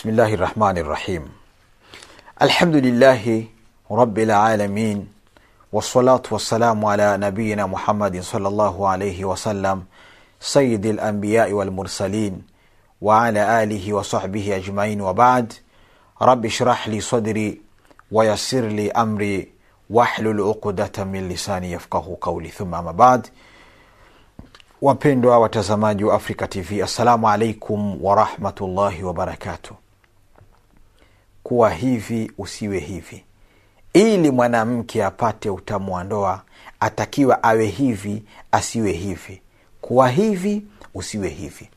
بسم الله الرحمن الرحيم الحمد لله رب العالمين والصلاة والسلام على نبينا محمد صلى الله عليه وسلم سيد الأنبياء والمرسلين وعلى آله وصحبه أجمعين وبعد رب اشرح لي صدري ويسر لي أمري واحلل عقدة من lisani yafqahu qauli thumma ama bad. Wapendwa watazamaji wa africa tv assalamu alaikum warahmatullahi wabarakatu kuwa hivi usiwe hivi. Ili mwanamke apate utamu wa ndoa atakiwa awe hivi asiwe hivi. Kuwa hivi usiwe hivi.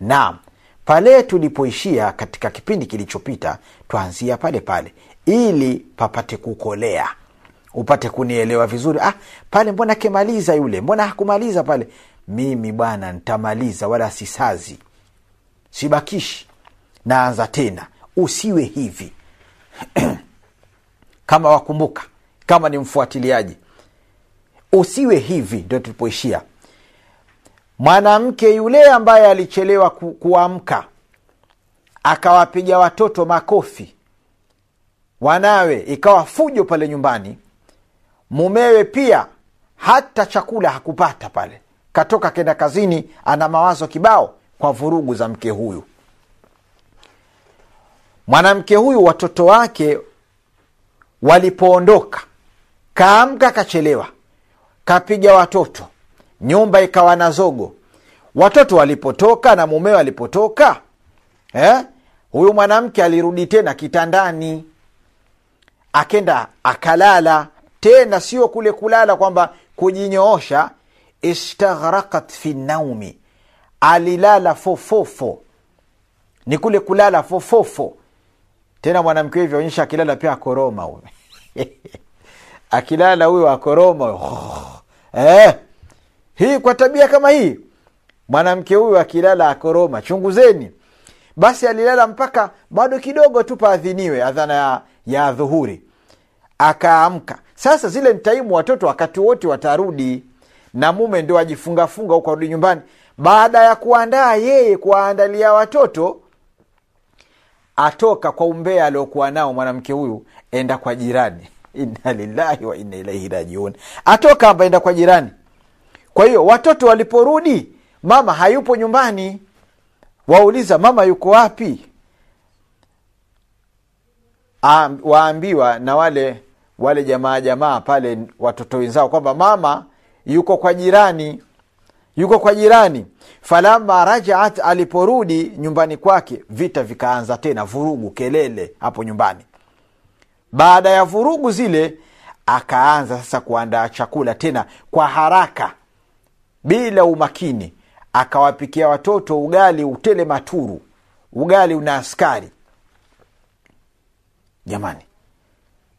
Naam pale tulipoishia katika kipindi kilichopita twaanzia pale pale ili papate kukolea. Upate kunielewa vizuri. Ah pale mbona kemaliza yule? Mbona hakumaliza pale? Mimi bwana ntamaliza wala sisazi. Sibakishi. Naanza tena. Usiwe hivi kama wakumbuka kama ni mfuatiliaji usiwe hivi ndio tulipoishia. Mwanamke yule ambaye alichelewa ku, kuamka akawapiga watoto makofi wanawe ikawa fujo pale nyumbani. Mumewe pia hata chakula hakupata pale. Katoka kenda kazini ana mawazo kibao kwa vurugu za mke huyu mwanamke huyu watoto wake walipoondoka kaamka kachelewa kapiga watoto nyumba ikawa na zogo. Watoto walipotoka na mumewe alipotoka eh? huyu mwanamke alirudi tena kitandani. Akenda akalala tena sio kule kulala kwamba kujinyoosha istaghrakat fi naumi. Alilala fofofo. Ni kule kulala fofofo tena mwanamke hivyo onyesha akilala pia akoroma huyo akilala huyo akoroma eh. hii kwa tabia kama hii mwanamke huyu akilala akoroma. Chunguzeni. Basi alilala mpaka bado kidogo tu paadhiniwe adhana ya, ya dhuhuri akaamka. Sasa zile ntaimu watoto wakati wote watarudi. Na mume ndio ajifungafunga huko arudi nyumbani. Baada ya kuandaa yeye kuwaandalia watoto atoka kwa umbea aliokuwa nao mwanamke huyu enda kwa jirani. Inna lillahi wa inna ilaihi rajiun. Atoka hapa enda kwa jirani. Kwa hiyo watoto waliporudi mama hayupo nyumbani. Wauliza mama yuko wapi? Waambiwa na wale wale jamaa jamaa pale watoto wenzao kwamba mama yuko kwa jirani yuko kwa jirani. Falama rajaat aliporudi nyumbani kwake vita vikaanza tena vurugu kelele hapo nyumbani. Baada ya vurugu zile akaanza sasa kuandaa chakula tena kwa haraka bila umakini. Akawapikia watoto ugali utele maturu ugali una askari. Jamani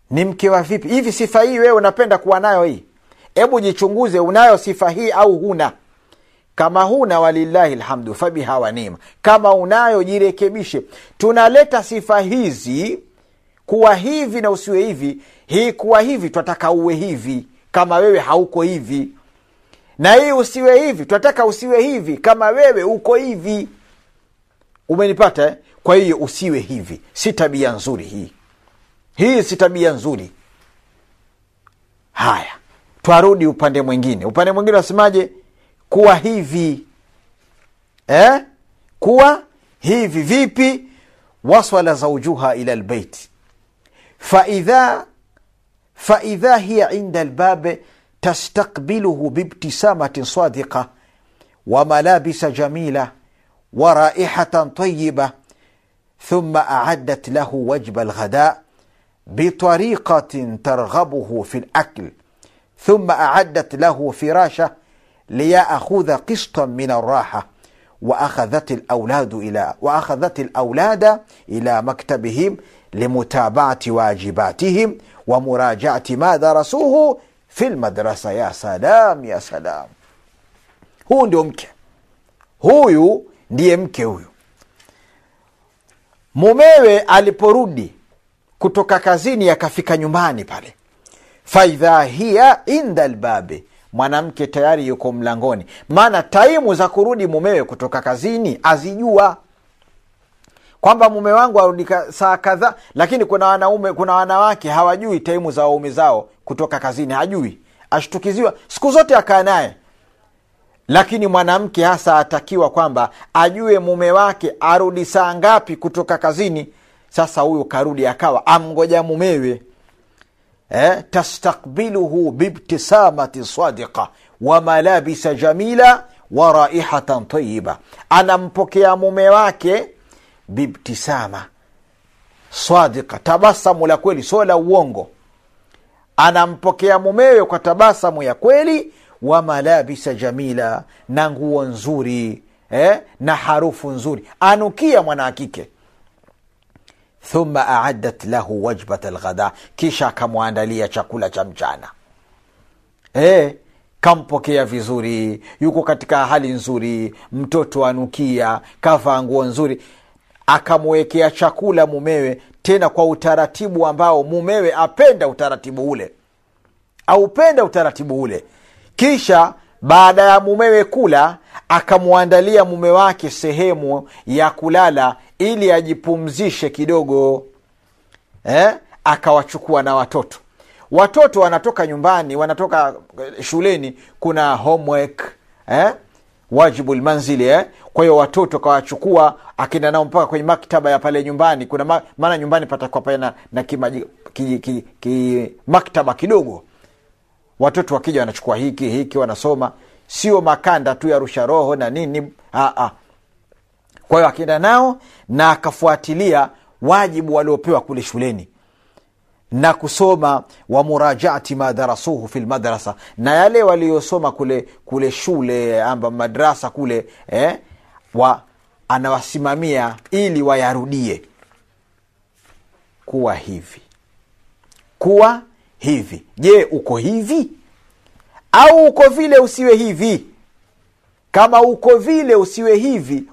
ni mke wa vipi? Hivi sifa hii wewe unapenda kuwa nayo hii? Hebu jichunguze unayo sifa hii au huna kama huna walillahi lhamdu fabiha wa kama unayo jirekebishe. Tunaleta sifa hizi kuwa hivi na usiwe hivi. Hii kuwa hivi twataka uwe hivi. Kama wewe hauko hivi. Na hii usiwe hivi twataka usiwe hivi. Kama wewe uko hivi. Umenipata eh? kwa hiyo usiwe hivi. Si tabia nzuri hii. Hii si tabia nzuri. Haya twarudi upande mwingine. Upande mwingine wasemaje kuwa hivi. Eh? kuwa hivi. Vipi? Waswala zaujuha ila lbeiti faidha faidha hiya inda lbabe تستقبله بابتسامة صادقة وملابس جميلة ورائحة طيبة ثم أعدت له وجب الغداء بطريقة ترغبه في الأكل ثم أعدت له فراشة liyakhudha qistan min araha waakhadhat laulada ila maktabihim limutabati wajibatihim wa murajaati ma darasuhu fi lmadrasa ya salam ya salam huu ndio mke huyu ndiye mke huyu mumewe aliporudi kutoka kazini akafika nyumbani pale. Faidha hiya inda lbabi mwanamke tayari yuko mlangoni. Maana taimu za kurudi mumewe kutoka kazini azijua kwamba mume wangu arudi saa kadhaa lakini kuna wanaume kuna wanawake hawajui taimu za waume zao kutoka kazini hajui ashtukiziwa. Siku zote akaa naye lakini mwanamke hasa atakiwa kwamba ajue mume wake arudi saa ngapi kutoka kazini. Sasa huyu karudi akawa amngoja mumewe eh, tastakbiluhu bibtisamati sadiqa wa malabisa jamila wa raihatan tayiba anampokea mume wake bibtisama. Sadiqa tabasamu la kweli sio la uongo. Anampokea mumewe kwa tabasamu ya kweli wa malabisa jamila na nguo nzuri eh, na harufu nzuri. Anukia mwanawakike thumma aadat lahu wajbat lghada kisha akamwandalia chakula cha mchana. E, kampokea vizuri yuko katika hali nzuri mtoto anukia kavaa nguo nzuri akamwekea chakula mumewe tena kwa utaratibu ambao mumewe apenda utaratibu ule aupenda utaratibu ule. Kisha baada ya mumewe kula akamwandalia mume wake sehemu ya kulala ili ajipumzishe kidogo eh? akawachukua na watoto watoto wanatoka nyumbani wanatoka shuleni kuna homework eh? wajibu lmanzili eh? kwa hiyo watoto kawachukua akenda nao mpaka kwenye maktaba ya pale nyumbani kuna ma, maana nyumbani patakuwa pale na, na kimaji, ki, ki, ki, maktaba kidogo watoto wakija wanachukua hiki hiki wanasoma. Sio makanda tu ya rusha roho na nini. Aa. kwa hiyo akienda nao na akafuatilia wajibu waliopewa kule shuleni na kusoma wa murajaati ma fi lmadrasa na yale waliosoma kule kule shule amba madrasa kule eh, wa anawasimamia ili wayarudie. Kuwa hivi. Kuwa hivi. Je uko hivi? Au uko vile usiwe hivi? Kama uko vile usiwe hivi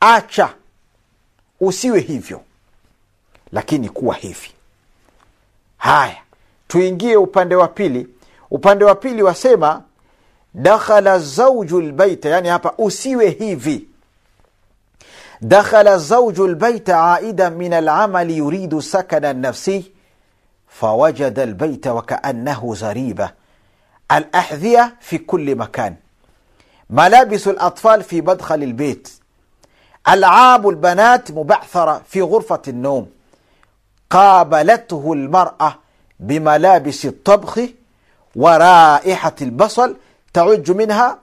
acha usiwe hivyo. Lakini kuwa hivi. Haya tuingie upande wa pili. Upande wa pili wasema dakhala zauju lbaita yani hapa usiwe hivi. Dakhala zauju lbaita aida min alamali yuridu sakana nafsi fawajada lbaita wakaannahu zariba الأحذية في كل مكان. ملابس الأطفال في مدخل البيت. ألعاب البنات مبعثرة في غرفة النوم. قابلته المرأة بملابس الطبخ ورائحة البصل تعج منها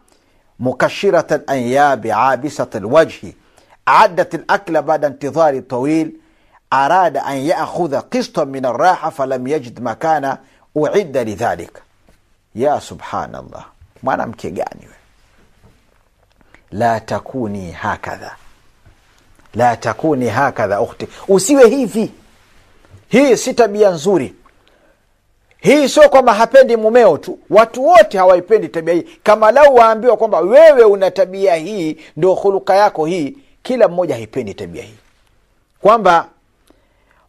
مكشرة الأنياب عابسة الوجه. أعدت الأكل بعد انتظار طويل arada an yakhudha qista min araha falam yajid makana uidda lidhalik ya subhanallah mwanamke gani we la takuni hakadha la takuni hakadha ukhti usiwe hivi hii si tabia nzuri hii sio kwamba hapendi mumeo tu watu wote hawaipendi tabia hii kama lau waambiwa kwamba wewe una tabia hii ndo huluka yako hii kila mmoja haipendi tabia hii kwamba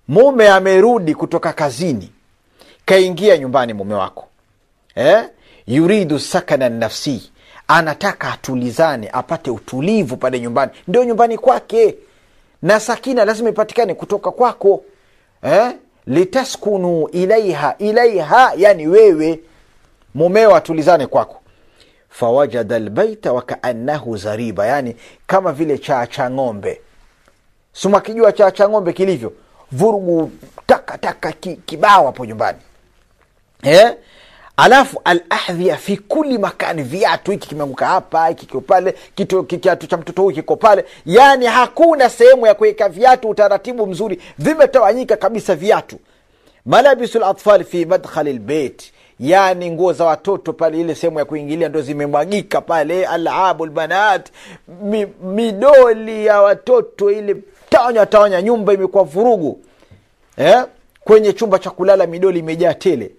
mume amerudi kutoka kazini. Kaingia nyumbani mume wako. Eh? yuridu sakana nafsi. Anataka atulizane apate utulivu pale nyumbani. Ndio nyumbani kwake. Na sakina lazima ipatikane kutoka kwako. Eh? litaskunu ilaiha ilaiha yani wewe. Mumeo atulizane kwako. Fawajada lbaita wakaannahu zariba. Yani kama vile chaa cha ng'ombe. Sumakijua chaa cha ng'ombe kilivyo vurugu ki, kibao hapo nyumbani. Eh? alafu alahdhia fi kuli makani viatu hiki kimeanguka hapa hiki pale kiatu cha mtoto huyu kiko pale. Yaani hakuna sehemu ya kuweka viatu utaratibu mzuri vimetawanyika kabisa viatu. Malabisu latfal fi madkhali lbeit yani nguo za watoto pale ile sehemu ya kuingilia ndo zimemwagika pale alabu lbanat mi, midoli ya watoto ile tawanya tawanya nyumba imekuwa vurugu. Eh? kwenye chumba cha kulala midoli imejaa tele.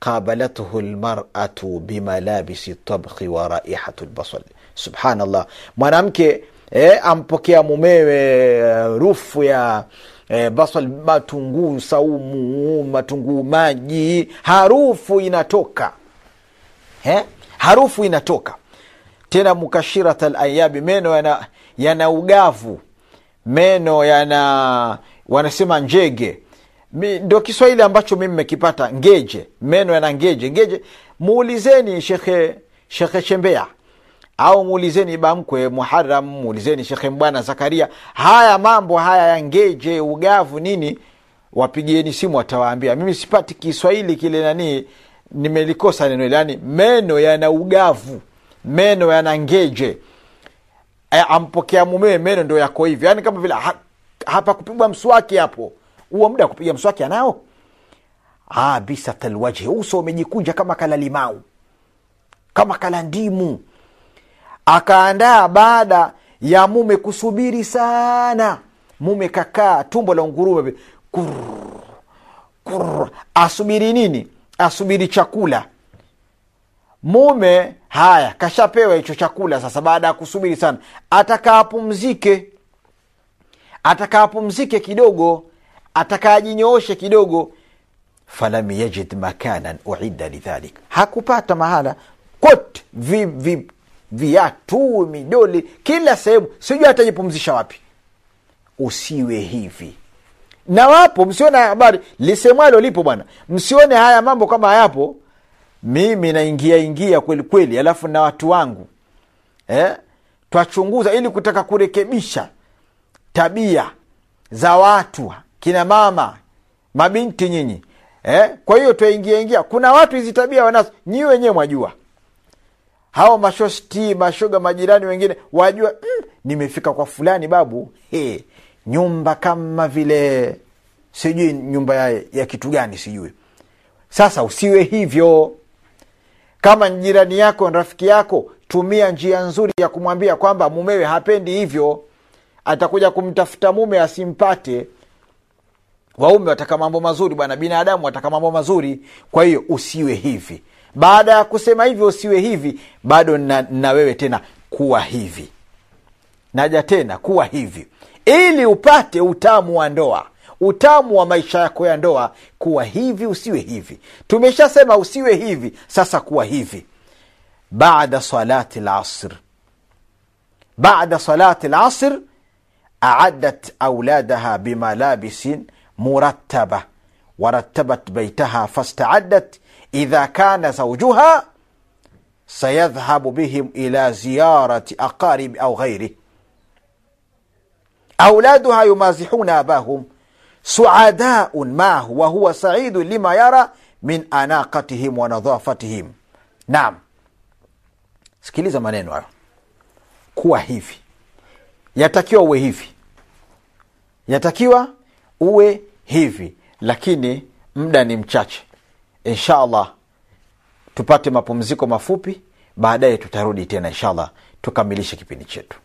Qabalathu lmaratu bimalabisi tabkhi wa raihatu lbasal subhanallah. Mwanamke eh, ampokea mumewe rufu ya eh, basal matunguu saumu matunguu maji harufu inatoka. Eh? harufu inatoka. Tena mukashirat alayabi meno yana, yana ugavu meno yana wanasema njege. Ndo kiswahili ambacho mimi mmekipata ngeje. Meno yana ngeje. Ngeje muulizeni shekhe shekhe chembea. Au muulizeni bamkwe muharam muulizeni shekhe mbwana zakaria. Haya mambo haya ya ngeje ugavu nini wapigieni simu watawaambia. Mimi sipati kiswahili kile nanii nimelikosa neno yani meno yana ugavu. Meno yana ngeje ampokea mumewe meno ndo yako hivyo. Yaani kama vile ha, hapa kupigwa mswaki hapo. Huo muda kupiga mswaki anao? Ah, bisatalwajhi uso umejikunja kama kala limau. Kama kala ndimu. Akaandaa baada ya mume kusubiri sana. Mume kakaa tumbo la ngurume asubiri nini? Asubiri chakula mume haya kashapewa hicho chakula sasa baada ya kusubiri sana. Atakaapumzike atakaapumzike kidogo. Atakaajinyooshe kidogo. Falam yajid makanan uida lidhalik hakupata mahala. Kote vi, vi, viatu midoli kila sehemu. Sijui atajipumzisha wapi. Usiwe hivi. Na wapo msione habari. Lisemwalo lipo bwana. Msione haya mambo kama hayapo mimi naingia ingia kweli kweli alafu na watu wangu. Eh? twachunguza ili kutaka kurekebisha tabia za watu kina mama mabinti nyinyi. Eh? kwa hiyo twaingia ingia. Kuna watu hizi tabia wanazo. Nyi wenyewe mwajua. Hao mashosti mashoga majirani wengine wajua mm, nimefika kwa fulani babu. Hey, nyumba kama vile sijui nyumba ya, ya kitu gani sijui. Sasa usiwe hivyo kama ni jirani yako ni rafiki yako tumia njia nzuri ya kumwambia kwamba mumewe hapendi hivyo. Atakuja kumtafuta mume asimpate. Waume wataka mambo mazuri bwana. Binadamu wataka mambo mazuri. Kwa hiyo usiwe hivi. Baada ya kusema hivyo usiwe hivi bado na, na wewe tena kuwa hivi. Naja tena kuwa hivi. Ili upate utamu wa ndoa utamu wa maisha yako ya ndoa kuwa hivi usiwe hivi tumeshasema usiwe hivi sasa kuwa hivi baada salati lasr baada salati lasr أعدت أولادها بملابس مرتبة ورتبت بيتها فاستعدت إذا كان زوجها سيذهب بهم إلى زيارة أقارب أو غيره أولادها يمازحون suadaun maahu wahuwa saidu lima yara min anaqatihim wanadhafatihim nam sikiliza maneno hayo, kuwa hivi. Yatakiwa uwe hivi, yatakiwa uwe hivi, lakini muda ni mchache. Insha allah tupate mapumziko mafupi, baadaye tutarudi tena inshallah tukamilishe kipindi chetu.